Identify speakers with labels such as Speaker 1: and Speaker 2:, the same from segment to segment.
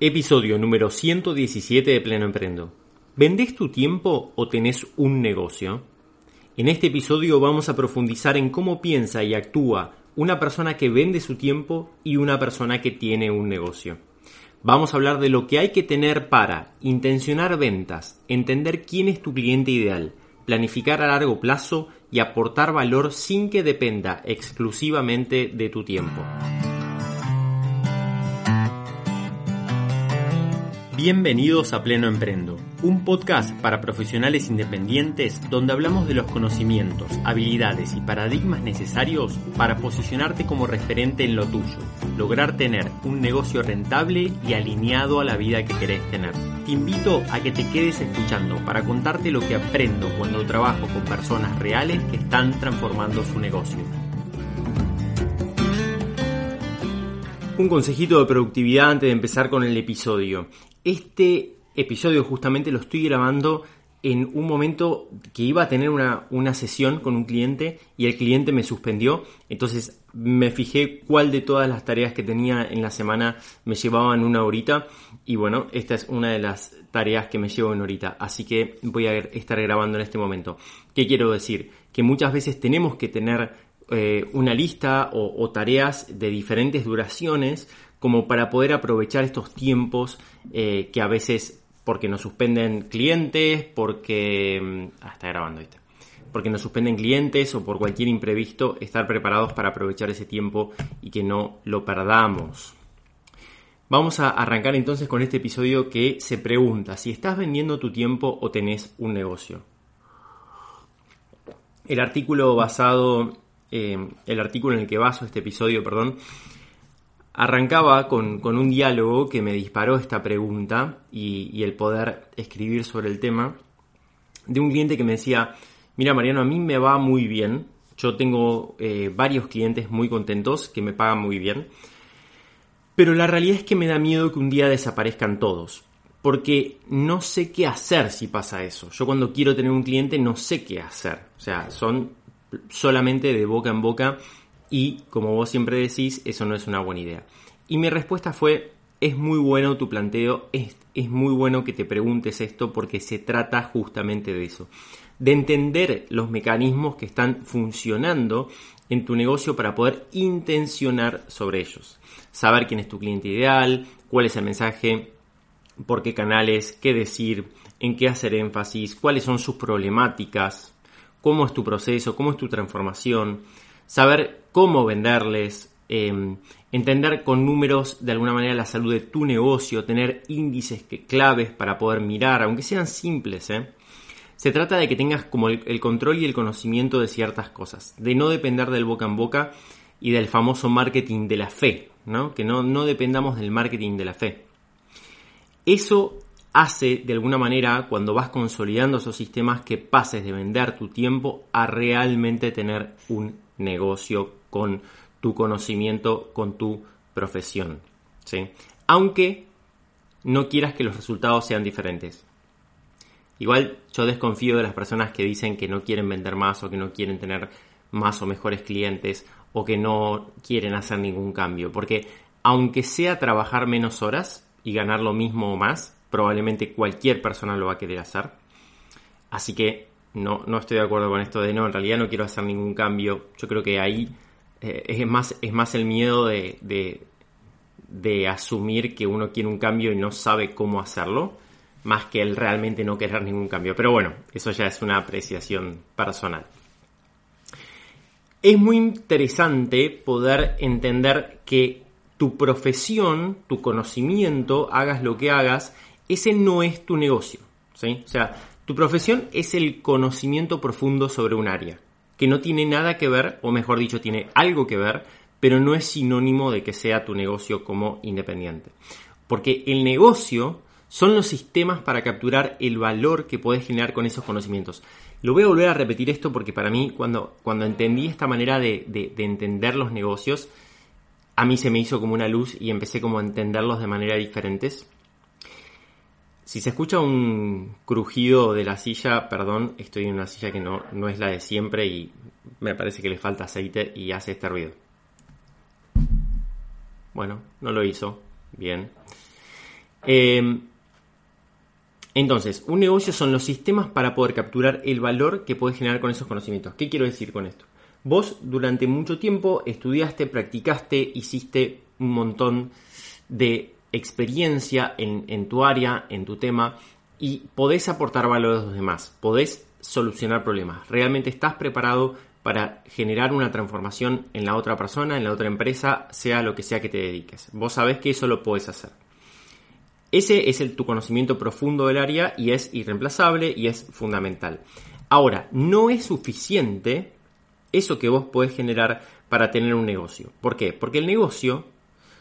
Speaker 1: Episodio número 117 de Pleno Emprendo. ¿Vendés tu tiempo o tenés un negocio? En este episodio vamos a profundizar en cómo piensa y actúa una persona que vende su tiempo y una persona que tiene un negocio. Vamos a hablar de lo que hay que tener para intencionar ventas, entender quién es tu cliente ideal, planificar a largo plazo y aportar valor sin que dependa exclusivamente de tu tiempo. Bienvenidos a Pleno Emprendo, un podcast para profesionales independientes donde hablamos de los conocimientos, habilidades y paradigmas necesarios para posicionarte como referente en lo tuyo, lograr tener un negocio rentable y alineado a la vida que querés tener. Te invito a que te quedes escuchando para contarte lo que aprendo cuando trabajo con personas reales que están transformando su negocio. Un consejito de productividad antes de empezar con el episodio. Este episodio justamente lo estoy grabando en un momento que iba a tener una, una, sesión con un cliente y el cliente me suspendió. Entonces me fijé cuál de todas las tareas que tenía en la semana me llevaban una horita. Y bueno, esta es una de las tareas que me llevo en horita. Así que voy a estar grabando en este momento. ¿Qué quiero decir? Que muchas veces tenemos que tener eh, una lista o tareas de diferentes duraciones como para poder aprovechar estos tiempos eh, que a veces porque nos suspenden clientes, porque... Mm, ah, está grabando este. Porque nos suspenden clientes o por cualquier imprevisto, estar preparados para aprovechar ese tiempo y que no lo perdamos. Vamos a arrancar entonces con este episodio que se pregunta si estás vendiendo tu tiempo o tenés un negocio. El artículo basado, eh, el artículo en el que baso este episodio, perdón, Arrancaba con, un diálogo que me disparó esta pregunta y, el poder escribir sobre el tema de un cliente que me decía, mira Mariano, a mí me va muy bien, yo tengo eh, varios clientes muy contentos que me pagan muy bien, pero la realidad es que me da miedo que un día desaparezcan todos, porque no sé qué hacer si pasa eso. Yo cuando quiero tener un cliente no sé qué hacer, o sea, son solamente de boca en boca y como vos siempre decís, eso no es una buena idea. Y mi respuesta fue, es muy bueno tu planteo, es, es muy bueno que te preguntes esto porque se trata justamente de eso, de entender los mecanismos que están funcionando en tu negocio para poder intencionar sobre ellos. Saber quién es tu cliente ideal, cuál es el mensaje, por qué canales, qué decir, en qué hacer énfasis, cuáles son sus problemáticas, cómo es tu proceso, cómo es tu transformación, saber cómo venderles, em, entender con números de alguna manera la salud de tu negocio, tener índices que, claves para poder mirar, aunque sean simples. ¿eh? Se trata de que tengas como el, control y el conocimiento de ciertas cosas, de no depender del boca en boca y del famoso marketing de la fe, ¿no? que no, no dependamos del marketing de la fe. Eso hace de alguna manera, cuando vas consolidando esos sistemas, que pases de vender tu tiempo a realmente tener un negocio con tu conocimiento, con tu profesión. ¿sí? Aunque no quieras que los resultados sean diferentes. Igual yo desconfío de las personas que dicen que no quieren vender más o que no quieren tener más o mejores clientes o que no quieren hacer ningún cambio. Porque aunque sea trabajar menos horas y ganar lo mismo o más, probablemente cualquier persona lo va a querer hacer. Así que no, no estoy de acuerdo con esto de no, en realidad no quiero hacer ningún cambio. Yo creo que ahí eh, es, más, es más el miedo de, de, asumir que uno quiere un cambio y no sabe cómo hacerlo, más que el realmente no querer ningún cambio. Pero bueno, eso ya es una apreciación personal. Es muy interesante poder entender que tu profesión, tu conocimiento, hagas lo que hagas, ese no es tu negocio. ¿sí? O sea, tu profesión es el conocimiento profundo sobre un área, que no tiene nada que ver, o mejor dicho, tiene algo que ver, pero no es sinónimo de que sea tu negocio como independiente. Porque el negocio son los sistemas para capturar el valor que puedes generar con esos conocimientos. Lo voy a volver a repetir esto porque para mí, cuando, cuando entendí esta manera de, de entender los negocios, a mí se me hizo como una luz y empecé como a entenderlos de manera diferentes. Si se escucha un crujido de la silla, perdón, estoy en una silla que no, no es la de siempre y me parece que le falta aceite y hace este ruido. Bueno, no lo hizo. Bien. Em, entonces, un negocio son los sistemas para poder capturar el valor que puedes generar con esos conocimientos. ¿Qué quiero decir con esto? Vos durante mucho tiempo estudiaste, practicaste, hiciste un montón de experiencia en, tu área, en tu tema, y podés aportar valor a los demás, podés solucionar problemas. Realmente estás preparado para generar una transformación en la otra persona, en la otra empresa, sea lo que sea que te dediques. Vos sabés que eso lo puedes hacer. Ese es el, tu conocimiento profundo del área y es irreemplazable y es fundamental. Ahora, no es suficiente eso que vos podés generar para tener un negocio. ¿Por qué? Porque el negocio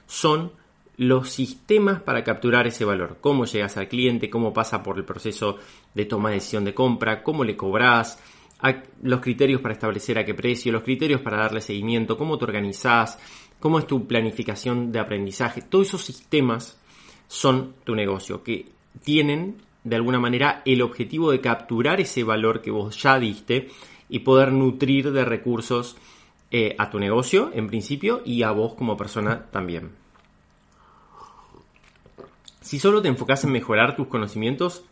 Speaker 1: son los sistemas para capturar ese valor. Cómo llegas al cliente, cómo pasa por el proceso de toma de decisión de compra, cómo le cobras, los criterios para establecer a qué precio, los criterios para darle seguimiento, cómo te organizás, cómo es tu planificación de aprendizaje. Todos esos sistemas son tu negocio, que tienen de alguna manera el objetivo de capturar ese valor que vos ya diste y poder nutrir de recursos eh, a tu negocio en principio y a vos como persona también. Si solo te enfocas en mejorar tus conocimientos,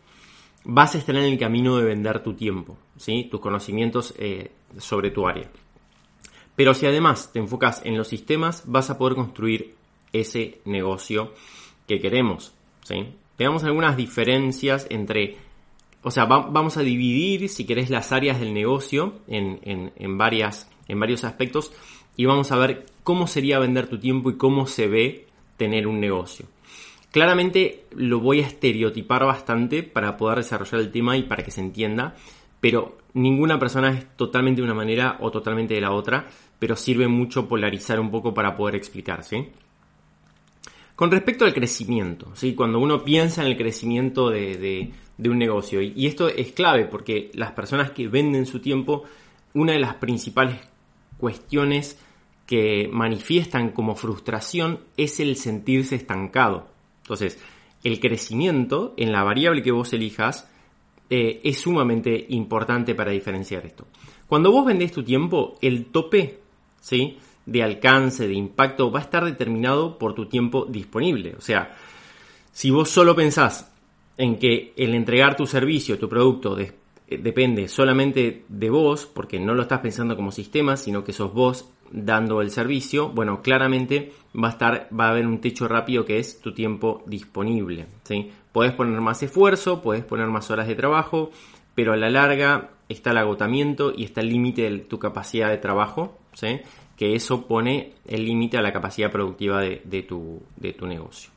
Speaker 1: vas a estar en el camino de vender tu tiempo, ¿sí? tus conocimientos eh, sobre tu área. Pero si además te enfocas en los sistemas, vas a poder construir ese negocio que queremos. ¿sí? Veamos algunas diferencias entre, o sea, vamos a dividir, si querés, las áreas del negocio en, varias, en varios aspectos y vamos a ver cómo sería vender tu tiempo y cómo se ve tener un negocio. Claramente lo voy a estereotipar bastante para poder desarrollar el tema y para que se entienda, pero ninguna persona es totalmente de una manera o totalmente de la otra, pero sirve mucho polarizar un poco para poder explicarse. Con respecto al crecimiento, ¿sí? cuando uno piensa en el crecimiento de, un negocio, y, esto es clave porque las personas que venden su tiempo, una de las principales cuestiones que manifiestan como frustración es el sentirse estancado. Entonces, el crecimiento en la variable que vos elijas eh, es sumamente importante para diferenciar esto. Cuando vos vendés tu tiempo, el tope ¿sí? de alcance, de impacto, va a estar determinado por tu tiempo disponible. O sea, si vos solo pensás en que el entregar tu servicio, tu producto, depende solamente de vos, porque no lo estás pensando como sistema, sino que sos vos dando el servicio, bueno, claramente va a estar, va a haber un techo rápido que es tu tiempo disponible. ¿sí? Puedes poner más esfuerzo, puedes poner más horas de trabajo, pero a la larga está el agotamiento y está el límite de tu capacidad de trabajo, ¿sí? que eso pone el límite a la capacidad productiva de, tu, de tu negocio.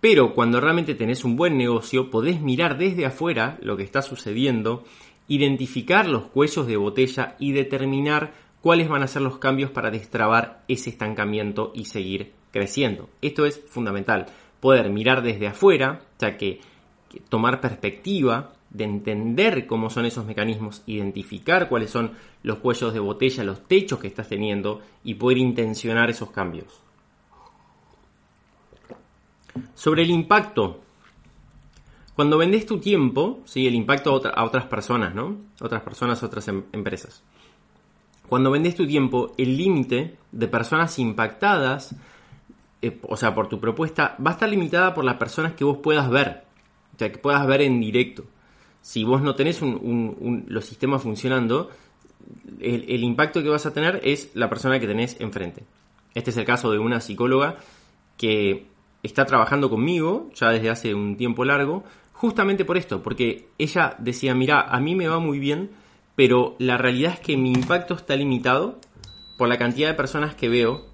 Speaker 1: Pero cuando realmente tenés un buen negocio, podés mirar desde afuera lo que está sucediendo, identificar los cuellos de botella y determinar cuáles van a ser los cambios para destrabar ese estancamiento y seguir creciendo. Esto es fundamental, poder mirar desde afuera, o sea que, tomar perspectiva de entender cómo son esos mecanismos, identificar cuáles son los cuellos de botella, los techos que estás teniendo y poder intencionar esos cambios. Sobre el impacto. Cuando vendes tu tiempo, ¿sí? el impacto a, otras personas, ¿no? Otras personas, otras em, empresas. Cuando vendes tu tiempo, el límite de personas impactadas, eh, o sea, por tu propuesta, va a estar limitada por las personas que vos puedas ver, o sea, que puedas ver en directo. Si vos no tenés los sistemas funcionando, el, impacto que vas a tener es la persona que tenés enfrente. Este es el caso de una psicóloga que está trabajando conmigo ya desde hace un tiempo largo, justamente por esto, porque ella decía, mira, a mí me va muy bien pero la realidad es que mi impacto está limitado por la cantidad de personas que veo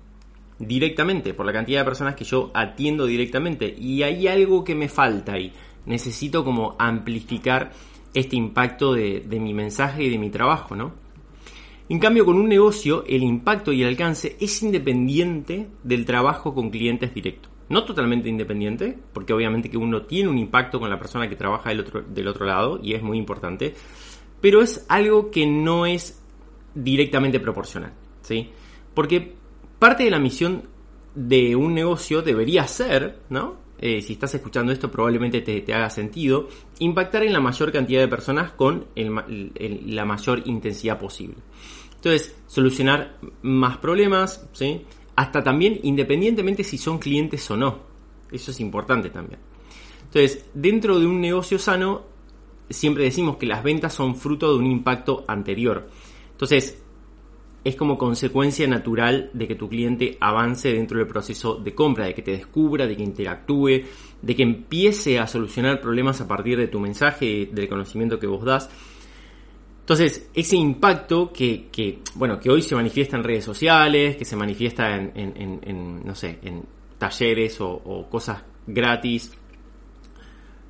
Speaker 1: directamente, por la cantidad de personas que yo atiendo directamente. Y hay algo que me falta y necesito como amplificar este impacto de, mi mensaje y de mi trabajo, ¿no? En cambio, con un negocio, el impacto y el alcance es independiente del trabajo con clientes directos. No totalmente independiente, porque obviamente que uno tiene un impacto con la persona que trabaja del otro, del otro lado, y es muy importante, pero es algo que no es directamente proporcional, ¿sí? Porque parte de la misión de un negocio debería ser, ¿no? Eh, si estás escuchando esto probablemente te, haga sentido, impactar en la mayor cantidad de personas con la mayor intensidad posible. Entonces, solucionar más problemas, ¿sí? Hasta también independientemente si son clientes o no. Eso es importante también. Entonces, dentro de un negocio sano, siempre decimos que las ventas son fruto de un impacto anterior. Entonces, es como consecuencia natural de que tu cliente avance dentro del proceso de compra, de que te descubra, de que interactúe, de que empiece a solucionar problemas a partir de tu mensaje, del conocimiento que vos das. Entonces, ese impacto que, bueno, que hoy se manifiesta en redes sociales, que se manifiesta en, no sé, en talleres o cosas gratis,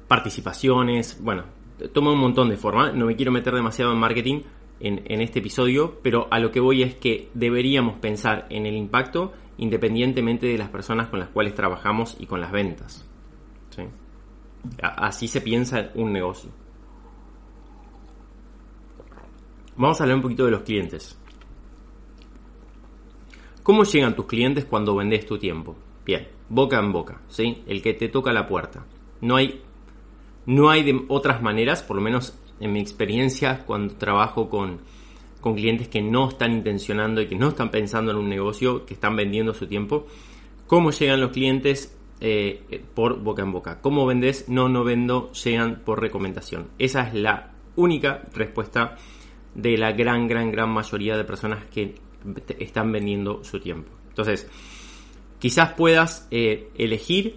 Speaker 1: participaciones, bueno, toma un montón de formas. No me quiero meter demasiado en marketing, en, este episodio, pero a lo que voy es que deberíamos pensar en el impacto independientemente de las personas con las cuales trabajamos y con las ventas. Así se piensa un negocio. Vamos a hablar un poquito de los clientes. ¿Cómo llegan tus clientes cuando vendes tu tiempo? Bien, boca en boca, ¿sí? El que te toca la puerta. No hay, no hay de otras maneras, por lo menos en mi experiencia cuando trabajo con, clientes que no están intencionando y que no están pensando en un negocio, que están vendiendo su tiempo, cómo llegan los clientes eh, por boca en boca. ¿Cómo vendes? No, no vendo, llegan por recomendación. Esa es la única respuesta de la gran, gran, gran mayoría de personas que están vendiendo su tiempo. Entonces, quizás puedas eh, elegir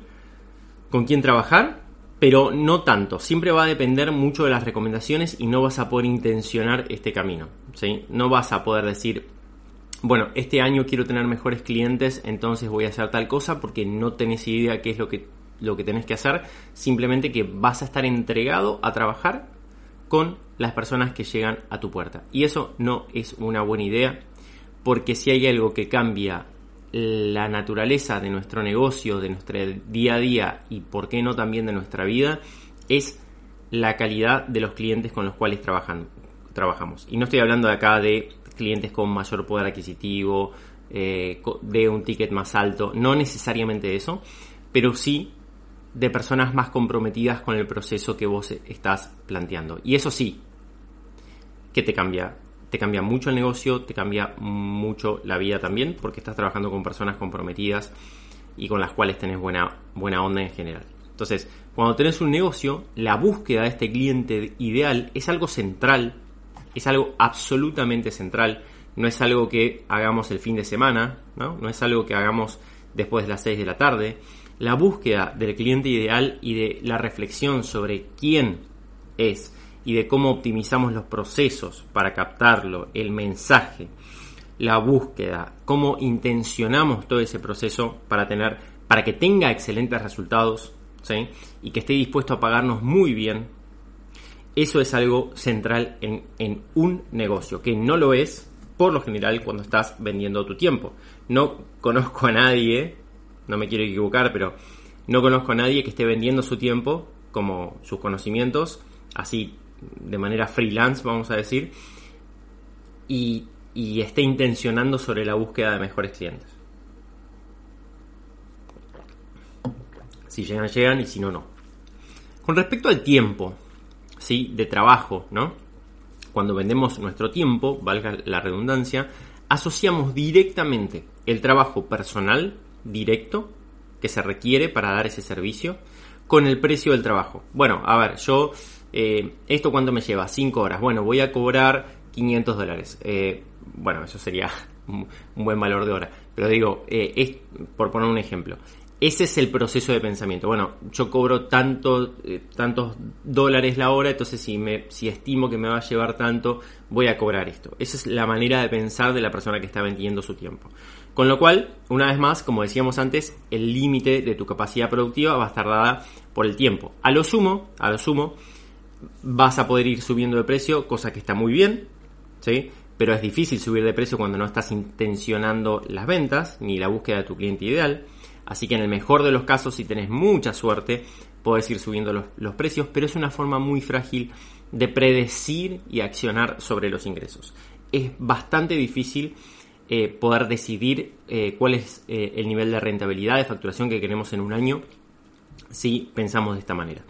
Speaker 1: con quién trabajar, pero no tanto. Siempre va a depender mucho de las recomendaciones y no vas a poder intencionar este camino. No vas a poder decir, bueno, este año quiero tener mejores clientes, entonces voy a hacer tal cosa porque no tenés idea qué es lo que, lo que tenés que hacer. Simplemente que vas a estar entregado a trabajar con las personas que llegan a tu puerta. Y eso no es una buena idea porque si hay algo que cambia la naturaleza de nuestro negocio, de nuestro día a día y por qué no también de nuestra vida, es la calidad de los clientes con los cuales trabajan, trabajamos. Y no estoy hablando de acá de clientes con mayor poder adquisitivo, eh, de un ticket más alto, no necesariamente eso, pero sí de personas más comprometidas con el proceso que vos estás planteando. Y eso sí, que te cambia te cambia mucho el negocio, te cambia mucho la vida también, porque estás trabajando con personas comprometidas y con las cuales tenés buena, buena onda en general. Entonces, cuando tenés un negocio, la búsqueda de este cliente ideal es algo central, es algo absolutamente central, no es algo que hagamos el fin de semana, no, no es algo que hagamos después de las 6 de la tarde. La búsqueda del cliente ideal y de la reflexión sobre quién es y de cómo optimizamos los procesos para captarlo, el mensaje, la búsqueda, cómo intencionamos todo ese proceso para tener, para que tenga excelentes resultados, y que esté dispuesto a pagarnos muy bien. Eso es algo central en, en un negocio, que no lo es por lo general cuando estás vendiendo tu tiempo. No conozco a nadie, no me quiero equivocar, pero no conozco a nadie que esté vendiendo su tiempo como sus conocimientos así de manera freelance, vamos a decir, y, esté intencionando sobre la búsqueda de mejores clientes. Si llegan, llegan y si no, no. Con respecto al tiempo, ¿sí? De trabajo, ¿no? Cuando vendemos nuestro tiempo, valga la redundancia, asociamos directamente el trabajo personal directo que se requiere para dar ese servicio con el precio del trabajo. Bueno, a ver, yo eh, ¿Esto cuánto me lleva? 5 horas. Bueno, voy a cobrar 500 dólares. Eh, bueno, eso sería un, buen valor de hora. Pero digo, eh, es, por poner un ejemplo, ese es el proceso de pensamiento. Bueno, yo cobro tanto, tantos dólares la hora, entonces si, me, si estimo que me va a llevar tanto, voy a cobrar esto. Esa es la manera de pensar de la persona que está vendiendo su tiempo. Con lo cual, una vez más, como decíamos antes, el límite de tu capacidad productiva va a estar dada por el tiempo. A lo sumo, a lo sumo, vas a poder ir subiendo de precio, cosa que está muy bien, ¿sí? Pero es difícil subir de precio cuando no estás intencionando las ventas ni la búsqueda de tu cliente ideal. Así que en el mejor de los casos, si tenés mucha suerte, puedes ir subiendo los, precios, pero es una forma muy frágil de predecir y accionar sobre los ingresos. Es bastante difícil eh, poder decidir eh, cuál es eh, el nivel de rentabilidad de facturación que queremos en un año si pensamos de esta manera.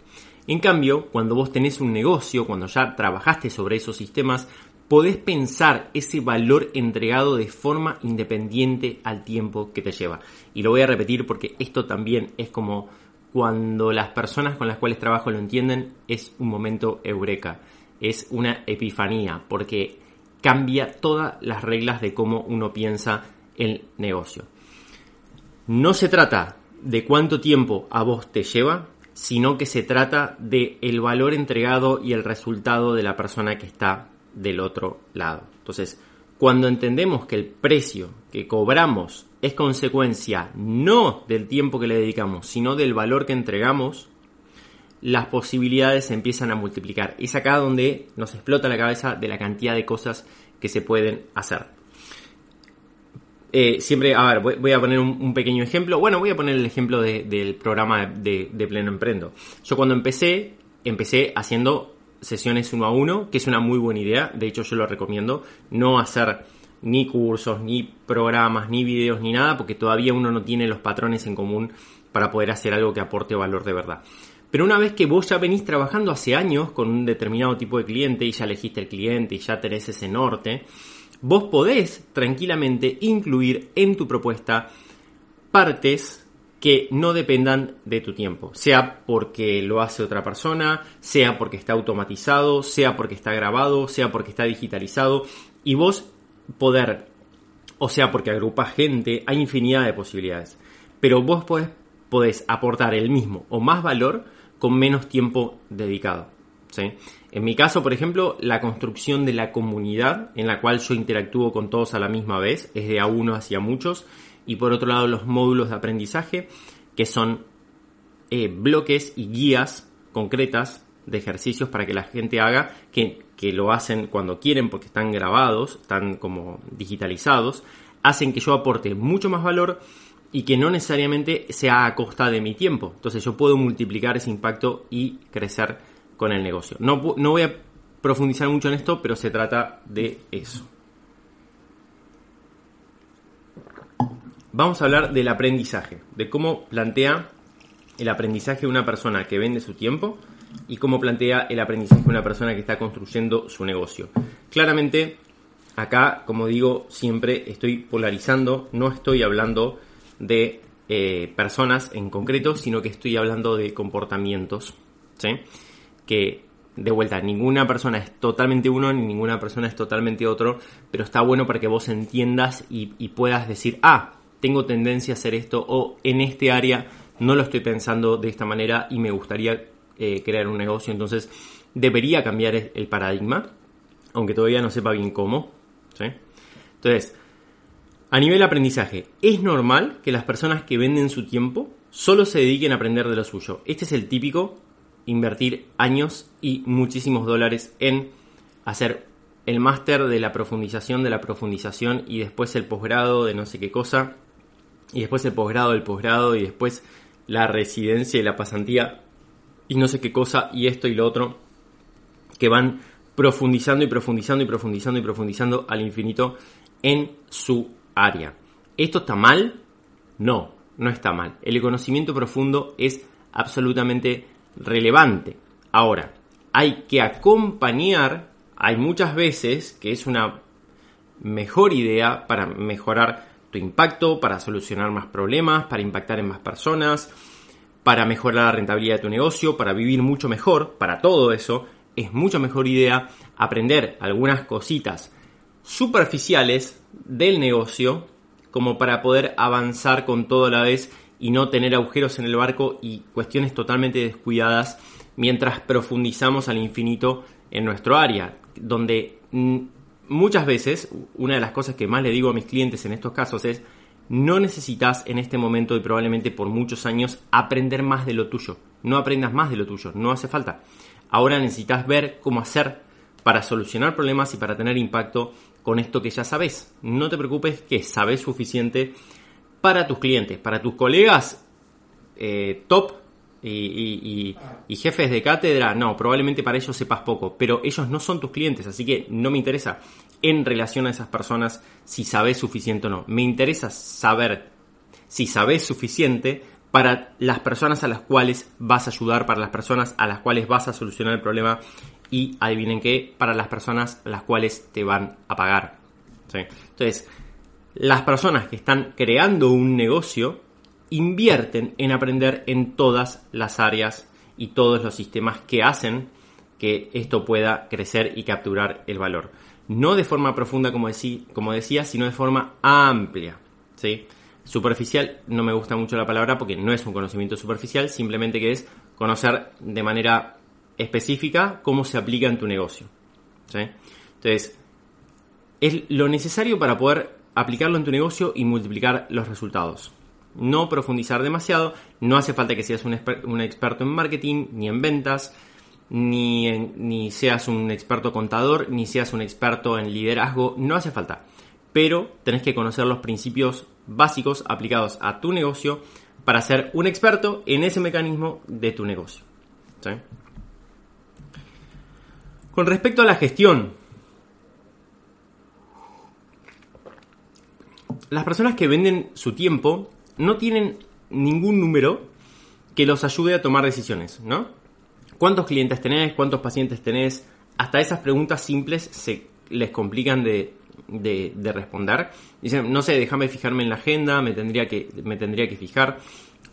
Speaker 1: En cambio, cuando vos tenés un negocio, cuando ya trabajaste sobre esos sistemas, podés pensar ese valor entregado de forma independiente al tiempo que te lleva. Y lo voy a repetir porque esto también es como cuando las personas con las cuales trabajo lo entienden, es un momento eureka, es una epifanía, porque cambia todas las reglas de cómo uno piensa el negocio. No se trata de cuánto tiempo a vos te lleva, sino que se trata de el valor entregado y el resultado de la persona que está del otro lado. Entonces, cuando entendemos que el precio que cobramos es consecuencia no del tiempo que le dedicamos, sino del valor que entregamos, las posibilidades se empiezan a multiplicar. Es acá donde nos explota la cabeza de la cantidad de cosas que se pueden hacer. Eh, siempre, a ver, voy, a poner un, pequeño ejemplo. Bueno, voy a poner el ejemplo del programa de, de, Pleno Emprendo. Yo cuando empecé, empecé haciendo sesiones uno a uno, que es una muy buena idea. De hecho, yo lo recomiendo. No hacer ni cursos, ni programas, ni videos, ni nada, porque todavía uno no tiene los patrones en común para poder hacer algo que aporte valor de verdad. Pero una vez que vos ya venís trabajando hace años con un determinado tipo de cliente y ya elegiste el cliente y ya tenés ese norte, vos podés tranquilamente incluir en tu propuesta partes que no dependan de tu tiempo, sea porque lo hace otra persona, sea porque está automatizado, sea porque está grabado, sea porque está digitalizado, y vos poder, o sea porque agrupa gente, hay infinidad de posibilidades, pero vos podés, podés aportar el mismo o más valor con menos tiempo dedicado. En mi caso, por ejemplo, la construcción de la comunidad en la cual yo interactúo con todos a la misma vez, es de a uno hacia muchos, y por otro lado los módulos de aprendizaje, que son eh, bloques y guías concretas de ejercicios para que la gente haga, que, que lo hacen cuando quieren porque están grabados, están como digitalizados, hacen que yo aporte mucho más valor y que no necesariamente sea a costa de mi tiempo. Entonces yo puedo multiplicar ese impacto y crecer con el negocio. No, no voy a profundizar mucho en esto, pero se trata de eso. Vamos a hablar del aprendizaje, de cómo plantea el aprendizaje de una persona que vende su tiempo y cómo plantea el aprendizaje de una persona que está construyendo su negocio. Claramente, acá, como digo, siempre estoy polarizando, no estoy hablando de eh, personas en concreto, sino que estoy hablando de comportamientos, Que de vuelta, ninguna persona es totalmente uno, ni ninguna persona es totalmente otro, pero está bueno para que vos entiendas y, puedas decir, ah, tengo tendencia a hacer esto o en este área no lo estoy pensando de esta manera y me gustaría eh, crear un negocio, entonces debería cambiar el paradigma, aunque todavía no sepa bien cómo. Entonces, a nivel aprendizaje, es normal que las personas que venden su tiempo solo se dediquen a aprender de lo suyo. Este es el típico invertir años y muchísimos dólares en hacer el máster de la profundización de la profundización y después el posgrado de no sé qué cosa y después el posgrado del posgrado y después la residencia y la pasantía y no sé qué cosa y esto y lo otro que van profundizando y profundizando y profundizando y profundizando al infinito en su área. ¿Esto está mal? No, no está mal. El conocimiento profundo es absolutamente relevante. Ahora, hay que acompañar, hay muchas veces que es una mejor idea para mejorar tu impacto, para solucionar más problemas, para impactar en más personas, para mejorar la rentabilidad de tu negocio, para vivir mucho mejor, para todo eso, es mucho mejor idea aprender algunas cositas superficiales del negocio como para poder avanzar con todo a la vez y no tener agujeros en el barco y cuestiones totalmente descuidadas mientras profundizamos al infinito en nuestro área, donde muchas veces una de las cosas que más le digo a mis clientes en estos casos es no necesitas en este momento y probablemente por muchos años aprender más de lo tuyo. No aprendas más de lo tuyo, no hace falta. Ahora necesitas ver cómo hacer para solucionar problemas y para tener impacto con esto que ya sabes. No te preocupes que sabes suficiente para tus clientes, para tus colegas eh, top y, jefes de cátedra, no, probablemente para ellos sepas poco, pero ellos no son tus clientes, así que no me interesa en relación a esas personas si sabes suficiente o no. Me interesa saber si sabes suficiente para las personas a las cuales vas a ayudar, para las personas a las cuales vas a solucionar el problema y adivinen qué, para las personas a las cuales te van a pagar. Entonces, las personas que están creando un negocio invierten en aprender en todas las áreas y todos los sistemas que hacen que esto pueda crecer y capturar el valor. No de forma profunda, como, como decía, sino de forma amplia. ¿sí? Superficial, no me gusta mucho la palabra porque no es un conocimiento superficial, simplemente que es conocer de manera específica cómo se aplica en tu negocio. Entonces, es lo necesario para poder aplicarlo en tu negocio y multiplicar los resultados. No profundizar demasiado, no hace falta que seas un, experto en marketing ni en ventas, ni, ni seas un experto contador, ni seas un experto en liderazgo, no hace falta. Pero tenés que conocer los principios básicos aplicados a tu negocio para ser un experto en ese mecanismo de tu negocio. Con respecto a la gestión, las personas que venden su tiempo no tienen ningún número que los ayude a tomar decisiones, ¿no? ¿Cuántos clientes tenés? ¿Cuántos pacientes tenés? Hasta esas preguntas simples se les complican de, responder. Dicen, no sé, déjame fijarme en la agenda, me tendría, que, me tendría que fijar.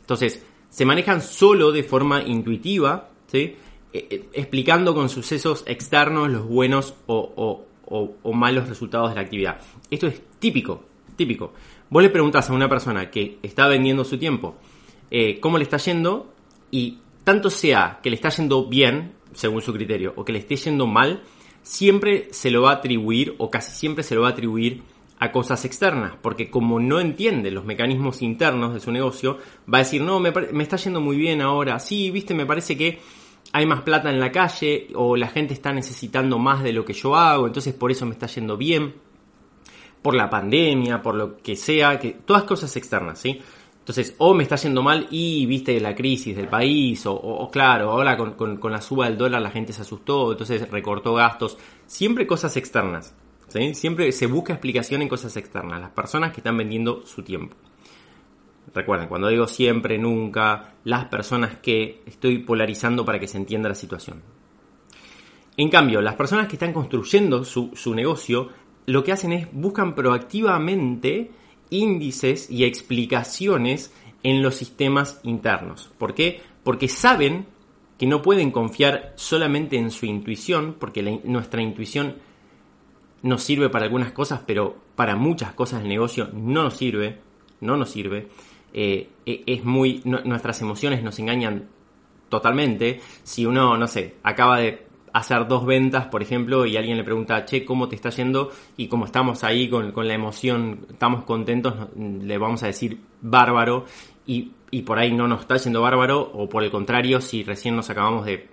Speaker 1: Entonces, se manejan solo de forma intuitiva. E, e, explicando con sucesos externos los buenos o malos resultados de la actividad. Esto es típico, típico. Vos le preguntás a una persona que está vendiendo su tiempo eh, cómo le está yendo y tanto sea que le está yendo bien, según su criterio, o que le esté yendo mal, siempre se lo va a atribuir o casi siempre se lo va a atribuir a cosas externas, porque como no entiende los mecanismos internos de su negocio, va a decir, no, me, me, está yendo muy bien ahora, sí, viste, me parece que hay más plata en la calle o la gente está necesitando más de lo que yo hago, entonces por eso me está yendo bien por la pandemia, por lo que sea, que todas cosas externas, ¿sí? Entonces, o me está yendo mal y viste la crisis del país, o, claro, ahora con, la suba del dólar la gente se asustó, entonces recortó gastos. Siempre cosas externas, ¿sí? Siempre se busca explicación en cosas externas, las personas que están vendiendo su tiempo. Recuerden, cuando digo siempre, nunca, las personas que estoy polarizando para que se entienda la situación. En cambio, las personas que están construyendo su negocio lo que hacen es buscan proactivamente índices y explicaciones en los sistemas internos. ¿Por qué? Porque saben que no pueden confiar solamente en su intuición, porque nuestra intuición nos sirve para algunas cosas, pero para muchas cosas del negocio no nos sirve, no nos sirve. Eh, e, es muy, nuestras emociones nos engañan totalmente. Si uno, no sé, acaba de hacer dos ventas, por ejemplo, y alguien le pregunta, che, ¿cómo te está yendo? Y como estamos ahí con, la emoción, estamos contentos, le vamos a decir bárbaro, y, por ahí no nos está yendo bárbaro, o por el contrario, si recién nos acabamos de...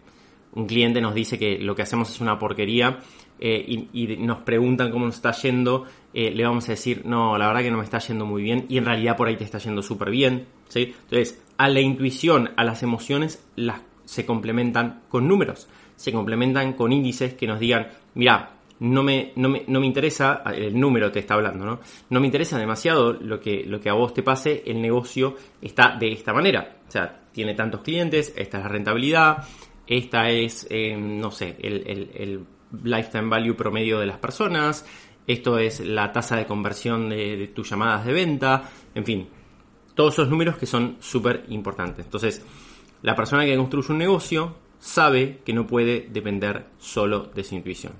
Speaker 1: Un cliente nos dice que lo que hacemos es una porquería eh, y, nos preguntan cómo nos está yendo, eh, le vamos a decir, no, la verdad que no me está yendo muy bien y en realidad por ahí te está yendo súper bien. ¿sí? Entonces, a la intuición, a las emociones, las se complementan con números se complementan con índices que nos digan, mira, no me, no me, no me interesa, el número te está hablando, ¿no? No me interesa demasiado lo que, lo que a vos te pase, el negocio está de esta manera. O sea, tiene tantos clientes, esta es la rentabilidad, esta es, eh, no sé, el, el, lifetime value promedio de las personas, esto es la tasa de conversión de, de tus llamadas de venta, en fin, todos esos números que son súper importantes. Entonces, la persona que construye un negocio sabe que no puede depender solo de su intuición.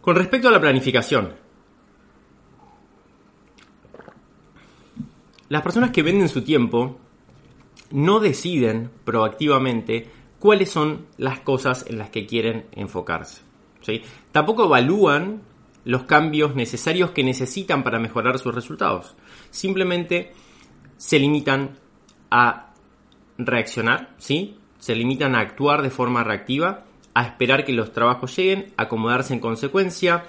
Speaker 1: Con respecto a la planificación, las personas que venden su tiempo no deciden proactivamente cuáles son las cosas en las que quieren enfocarse. Tampoco evalúan los cambios necesarios que necesitan para mejorar sus resultados. Simplemente se limitan a reaccionar, ¿sí? Se limitan a actuar de forma reactiva, a esperar que los trabajos lleguen, acomodarse en consecuencia.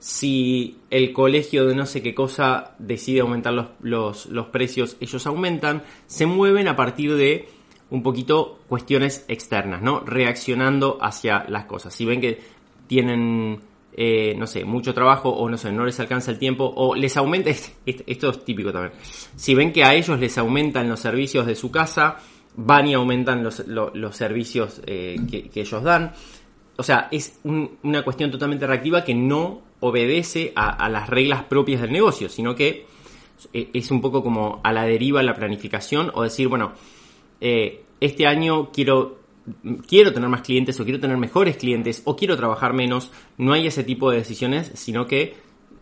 Speaker 1: Si el colegio de no sé qué cosa decide aumentar los, los, precios, ellos aumentan, se mueven a partir de un poquito cuestiones externas, ¿no? Reaccionando hacia las cosas. Si ven que tienen, eh, no sé, mucho trabajo o no sé, no les alcanza el tiempo o les aumenta, esto es típico también, si ven que a ellos les aumentan los servicios de su casa, van y aumentan los, servicios eh, que, ellos dan. O sea, es una cuestión totalmente reactiva que no obedece a, las reglas propias del negocio, sino que e, es un poco como a la deriva la planificación o decir, bueno, eh, este año quiero quiero tener más clientes o quiero tener mejores clientes o quiero trabajar menos. No hay ese tipo de decisiones, sino que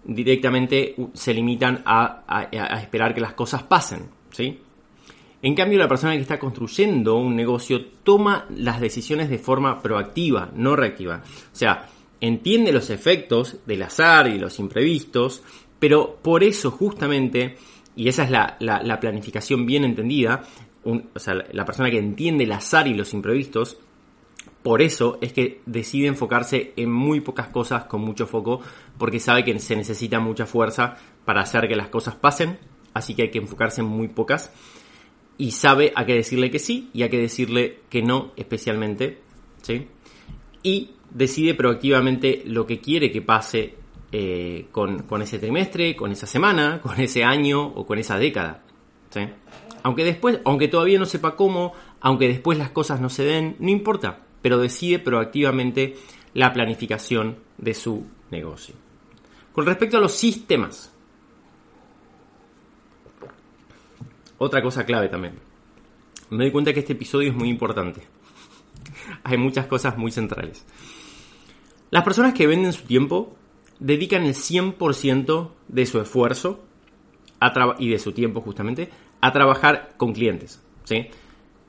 Speaker 1: directamente se limitan a, a esperar que las cosas pasen. ¿sí? En cambio, la persona que está construyendo un negocio toma las decisiones de forma proactiva, no reactiva. O sea, entiende los efectos del azar y los imprevistos, pero por eso justamente, y esa es la, planificación bien entendida, o sea, la persona que entiende el azar y los imprevistos, por eso es que decide enfocarse en muy pocas cosas con mucho foco, porque sabe que se necesita mucha fuerza para hacer que las cosas pasen, así que hay que enfocarse en muy pocas y sabe a qué decirle que sí y a qué decirle que no, especialmente, ¿sí? Y decide proactivamente lo que quiere que pase eh, con, ese trimestre, con esa semana, con ese año o con esa década, ¿sí? Aunque después, aunque todavía no sepa cómo, aunque después las cosas no se den, no importa, pero decide proactivamente la planificación de su negocio. Con respecto a los sistemas, Otra cosa clave también. Me doy cuenta que este episodio es muy importante. Hay muchas cosas muy centrales. Las personas que venden su tiempo dedican el 100% de su esfuerzo y de su tiempo justamente a trabajar con clientes. ¿sí?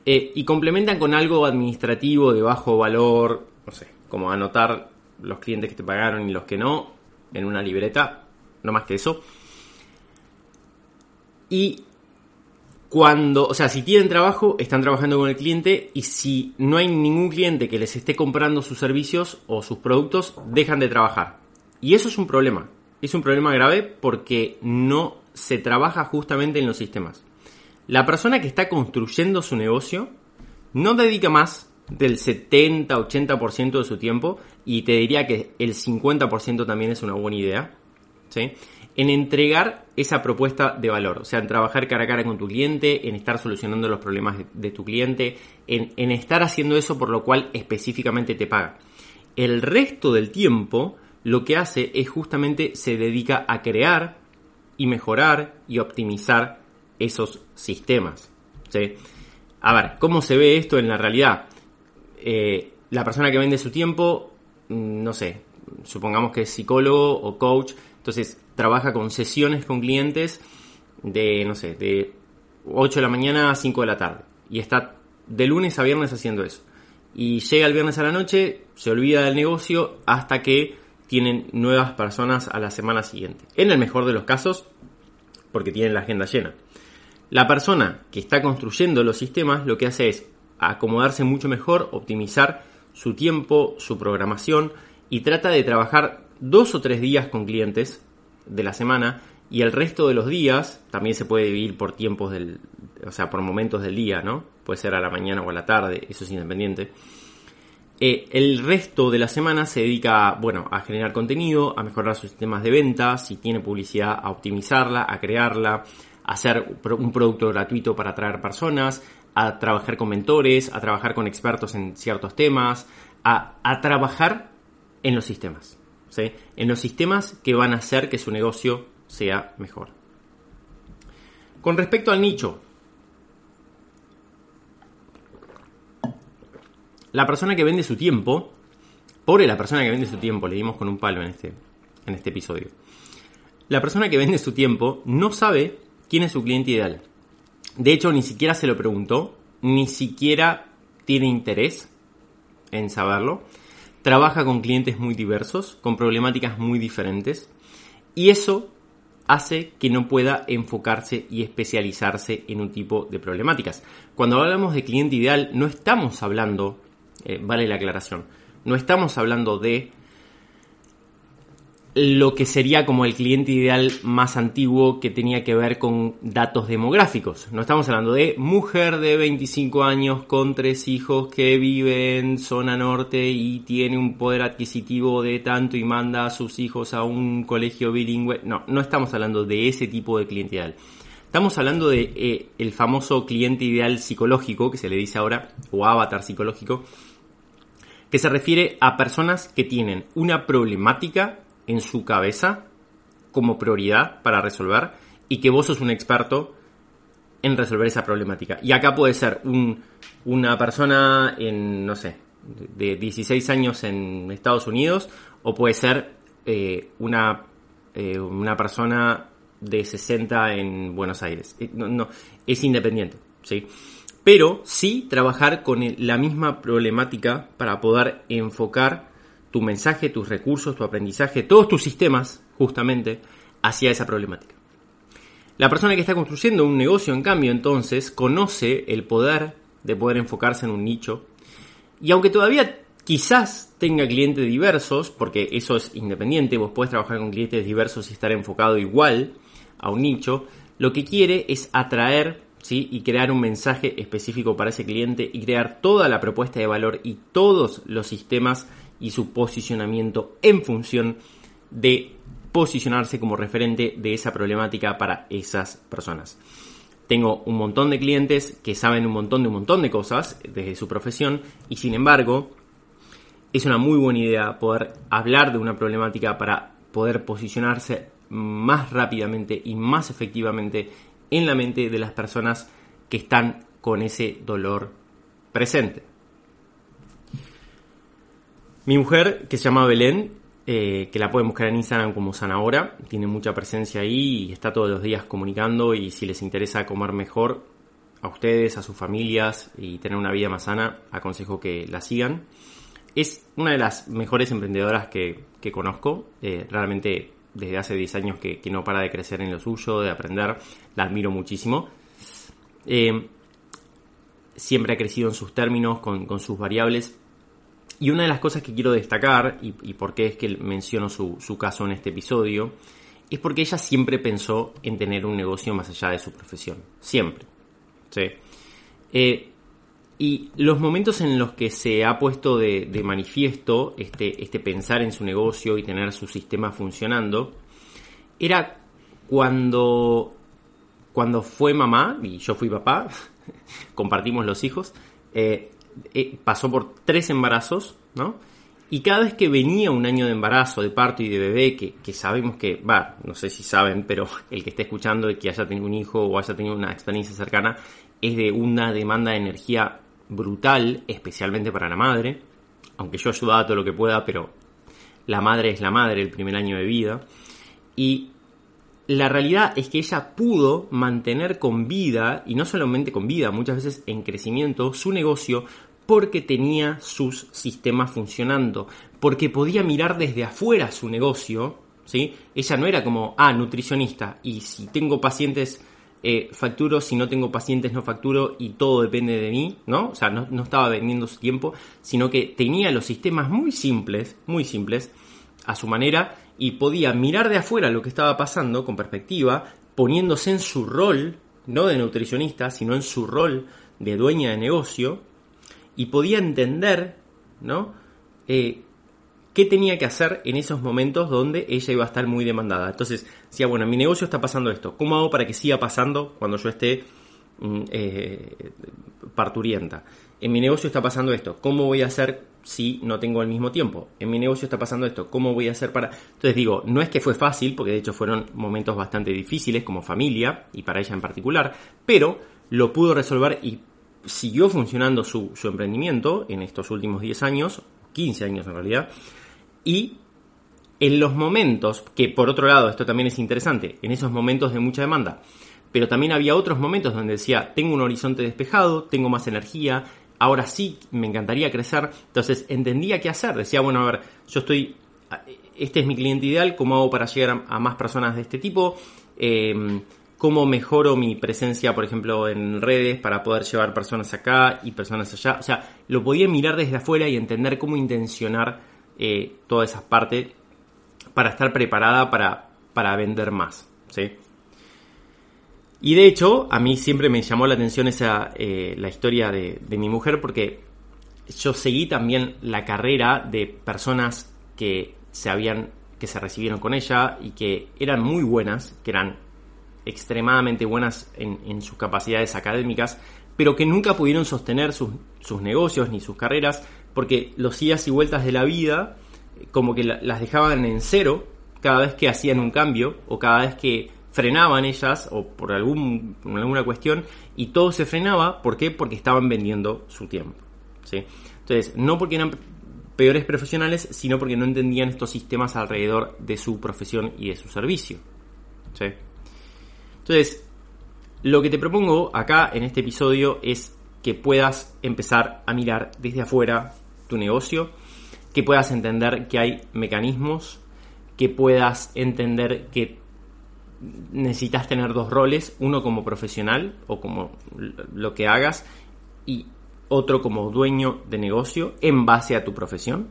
Speaker 1: Eh, y complementan con algo administrativo de bajo valor, no sé, como anotar los clientes que te pagaron y los que no en una libreta, no más que eso. Y cuando, o sea, si tienen trabajo, están trabajando con el cliente y si no hay ningún cliente que les esté comprando sus servicios o sus productos, dejan de trabajar. Y eso es un problema. Es un problema grave porque no se trabaja justamente en los sistemas. La persona que está construyendo su negocio no dedica más del 70-80% de su tiempo y te diría que el 50% también es una buena idea. ¿sí? En entregar esa propuesta de valor, o sea, en trabajar cara a cara con tu cliente, en estar solucionando los problemas de, tu cliente, en, estar haciendo eso por lo cual específicamente te paga. El resto del tiempo lo que hace es justamente se dedica a crear y mejorar y optimizar esos sistemas. A ver, ¿cómo se ve esto en la realidad? Eh, la persona que vende su tiempo, mm, no sé, supongamos que es psicólogo o coach, entonces trabaja con sesiones con clientes de, no sé, de 8 de la mañana a 5 de la tarde. Y está de lunes a viernes haciendo eso. Y llega el viernes a la noche, se olvida del negocio hasta que tienen nuevas personas a la semana siguiente. En el mejor de los casos, porque tienen la agenda llena. La persona que está construyendo los sistemas lo que hace es acomodarse mucho mejor, optimizar su tiempo, su programación y trata de trabajar dos o tres días con clientes de la semana y el resto de los días también se puede dividir por tiempos del, o sea, por momentos del día, ¿no? Puede ser a la mañana o a la tarde, eso es independiente. Eh, el resto de la semana se dedica, bueno, a generar contenido, a mejorar sus sistemas de ventas, si tiene publicidad, a optimizarla, a crearla, a hacer un producto gratuito para atraer personas, a trabajar con mentores, a trabajar con expertos en ciertos temas, a, a trabajar en los sistemas en los sistemas que van a hacer que su negocio sea mejor. Con respecto al nicho, la persona que vende su tiempo, pobre la persona que vende su tiempo, le dimos con un palo en este, en este episodio. La persona que vende su tiempo no sabe quién es su cliente ideal. De hecho, ni siquiera se lo preguntó, ni siquiera tiene interés en saberlo trabaja con clientes muy diversos, con problemáticas muy diferentes, y eso hace que no pueda enfocarse y especializarse en un tipo de problemáticas. Cuando hablamos de cliente ideal, no estamos hablando, eh, vale la aclaración, no estamos hablando de lo que sería como el cliente ideal más antiguo que tenía que ver con datos demográficos. No estamos hablando de mujer de 25 años con tres hijos que vive en zona norte y tiene un poder adquisitivo de tanto y manda a sus hijos a un colegio bilingüe. No, no estamos hablando de ese tipo de cliente ideal. Estamos hablando de eh, el famoso cliente ideal psicológico que se le dice ahora o avatar psicológico que se refiere a personas que tienen una problemática en su cabeza como prioridad para resolver y que vos sos un experto en resolver esa problemática. Y acá puede ser una persona en, no sé, de 16 años en Estados Unidos o puede ser eh, una, eh, una persona de 60 en Buenos Aires. Eh, no, no, es independiente, ¿sí? Pero sí trabajar con la misma problemática para poder enfocar tu mensaje, tus recursos, tu aprendizaje, todos tus sistemas, justamente, hacia esa problemática. La persona que está construyendo un negocio, en cambio, entonces, conoce el poder de poder enfocarse en un nicho. Y aunque todavía quizás tenga clientes diversos, porque eso es independiente, vos podés trabajar con clientes diversos y estar enfocado igual a un nicho, lo que quiere es atraer y crear un mensaje específico para ese cliente y crear toda la propuesta de valor y todos los sistemas y su posicionamiento en función de posicionarse como referente de esa problemática para esas personas. Tengo un montón de clientes que saben un montón de un montón de cosas desde su profesión y sin embargo es una muy buena idea poder hablar de una problemática para poder posicionarse más rápidamente y más efectivamente en la mente de las personas que están con ese dolor presente. Mi mujer, que se llama Belén, eh, que la pueden buscar en Instagram como Sanahora, tiene mucha presencia ahí y está todos los días comunicando y si les interesa comer mejor a ustedes, a sus familias y tener una vida más sana, aconsejo que la sigan. Es una de las mejores emprendedoras que, conozco, eh, realmente desde hace 10 años que, no para de crecer en lo suyo, de aprender, la admiro muchísimo. Eh, siempre ha crecido en sus términos, con, sus variables. Y una de las cosas que quiero destacar, y, por qué es que menciono su, caso en este episodio, es porque ella siempre pensó en tener un negocio más allá de su profesión. Siempre. ¿sí? Eh, y los momentos en los que se ha puesto de, manifiesto este, este, pensar en su negocio y tener su sistema funcionando, era cuando, cuando fue mamá, y yo fui papá, compartimos los hijos, eh, eh, pasó por tres embarazos, ¿no? Y cada vez que venía un año de embarazo, de parto y de bebé, que, que sabemos que, va, no sé si saben, pero el que esté escuchando y que haya tenido un hijo o haya tenido una experiencia cercana, es de una demanda de energía brutal, especialmente para la madre, aunque yo ayudaba todo lo que pueda, pero la madre es la madre el primer año de vida. Y la realidad es que ella pudo mantener con vida, y no solamente con vida, muchas veces en crecimiento, su negocio porque tenía sus sistemas funcionando, porque podía mirar desde afuera su negocio, ¿sí? Ella no era como, ah, nutricionista, y si tengo pacientes eh, facturo, si no tengo pacientes no facturo y todo depende de mí, ¿no? O sea, no, estaba vendiendo su tiempo, sino que tenía los sistemas muy simples, muy simples, a su manera, y podía mirar de afuera lo que estaba pasando con perspectiva, poniéndose en su rol, no de nutricionista, sino en su rol de dueña de negocio, y podía entender, ¿no? Eh, qué tenía que hacer en esos momentos donde ella iba a estar muy demandada. Entonces, decía, bueno, en mi negocio está pasando esto, ¿cómo hago para que siga pasando cuando yo esté mm, eh, parturienta? En mi negocio está pasando esto, ¿cómo voy a hacer si no tengo el mismo tiempo? En mi negocio está pasando esto, ¿cómo voy a hacer para...? Entonces digo, no es que fue fácil, porque de hecho fueron momentos bastante difíciles como familia y para ella en particular, pero lo pudo resolver y siguió funcionando su emprendimiento en estos últimos 10 años, 15 años en realidad, y en los momentos, que por otro lado, esto también es interesante, en esos momentos de mucha demanda, pero también había otros momentos donde decía, tengo un horizonte despejado, tengo más energía, ahora sí me encantaría crecer, entonces entendía qué hacer, decía, bueno, a ver, yo estoy, este es mi cliente ideal, ¿cómo hago para llegar a, más personas de este tipo? Em, ¿Cómo mejoro mi presencia, por ejemplo, en redes para poder llevar personas acá y personas allá? O sea, lo podía mirar desde afuera y entender cómo intencionar eh, todas esas partes para estar preparada para, para vender más. ¿sí? Y de hecho, a mí siempre me llamó la atención esa, eh, la historia de, mi mujer porque yo seguí también la carrera de personas que se habían que se recibieron con ella y que eran muy buenas, que eran extremadamente buenas en, sus capacidades académicas, pero que nunca pudieron sostener sus, sus negocios ni sus carreras porque los idas y vueltas de la vida como que las dejaban en cero cada vez que hacían un cambio o cada vez que frenaban ellas o por algún, alguna cuestión y todo se frenaba. ¿Por qué? Porque estaban vendiendo su tiempo. ¿sí? Entonces, no porque eran peores profesionales, sino porque no entendían estos sistemas alrededor de su profesión y de su servicio. ¿sí? Entonces, lo que te propongo acá en este episodio es que puedas empezar a mirar desde afuera tu negocio, que puedas entender que hay mecanismos, que puedas entender que necesitas tener dos roles, uno como profesional o como lo que hagas y otro como dueño de negocio en base a tu profesión.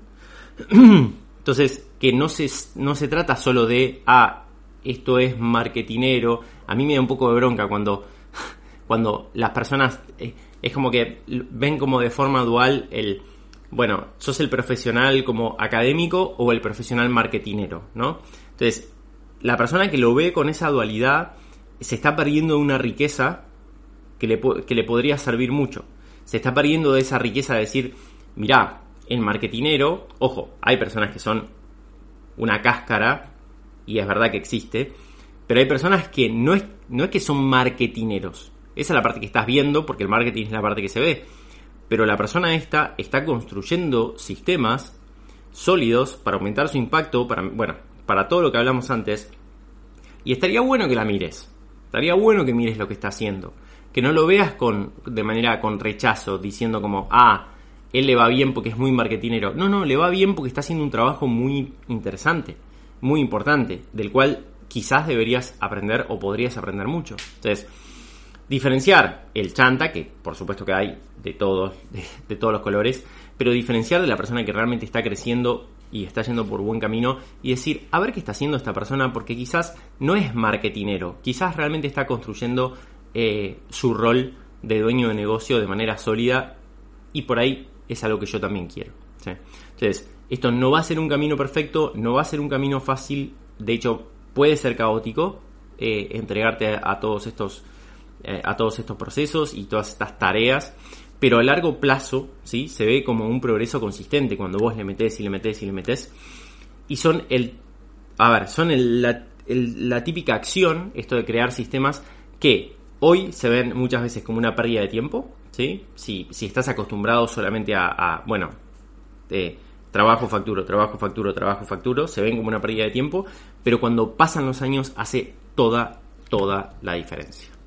Speaker 1: Entonces, que no se, no se trata solo de, ah, esto es marketinero. A mí me da un poco de bronca cuando, cuando las personas eh, es como que ven como de forma dual el, bueno, sos el profesional como académico o el profesional marketinero, ¿no? Entonces, la persona que lo ve con esa dualidad se está perdiendo una riqueza que le, que le podría servir mucho. Se está perdiendo de esa riqueza de decir, mirá, el marketinero, ojo, hay personas que son una cáscara, y es verdad que existe, pero hay personas que no es, no es que son marketineros. Esa es la parte que estás viendo, porque el marketing es la parte que se ve. Pero la persona esta está construyendo sistemas sólidos para aumentar su impacto, para, bueno, para todo lo que hablamos antes. Y estaría bueno que la mires. Estaría bueno que mires lo que está haciendo. Que no lo veas con, de manera con rechazo, diciendo como, ah, él le va bien porque es muy marketinero. No, no, le va bien porque está haciendo un trabajo muy interesante, muy importante, del cual quizás deberías aprender o podrías aprender mucho. Entonces, diferenciar el chanta, que por supuesto que hay de todos, de todos los colores, pero diferenciar de la persona que realmente está creciendo y está yendo por buen camino y decir, a ver qué está haciendo esta persona, porque quizás no es marketinero, quizás realmente está construyendo eh, su rol de dueño de negocio de manera sólida y por ahí es algo que yo también quiero. Entonces, esto no va a ser un camino perfecto, no va a ser un camino fácil, de hecho puede ser caótico eh, entregarte a, todos estos eh, a todos estos procesos y todas estas tareas pero a largo plazo, ¿sí? Se ve como un progreso consistente cuando vos le metés y le metés y le metés. Y son el, a ver, son la, típica acción, esto de crear sistemas, que hoy se ven muchas veces como una pérdida de tiempo, ¿sí? Si, si estás acostumbrado solamente a, bueno, eh, trabajo, facturo, trabajo, facturo, trabajo, facturo, se ven como una pérdida de tiempo, pero cuando pasan los años hace toda, toda la diferencia.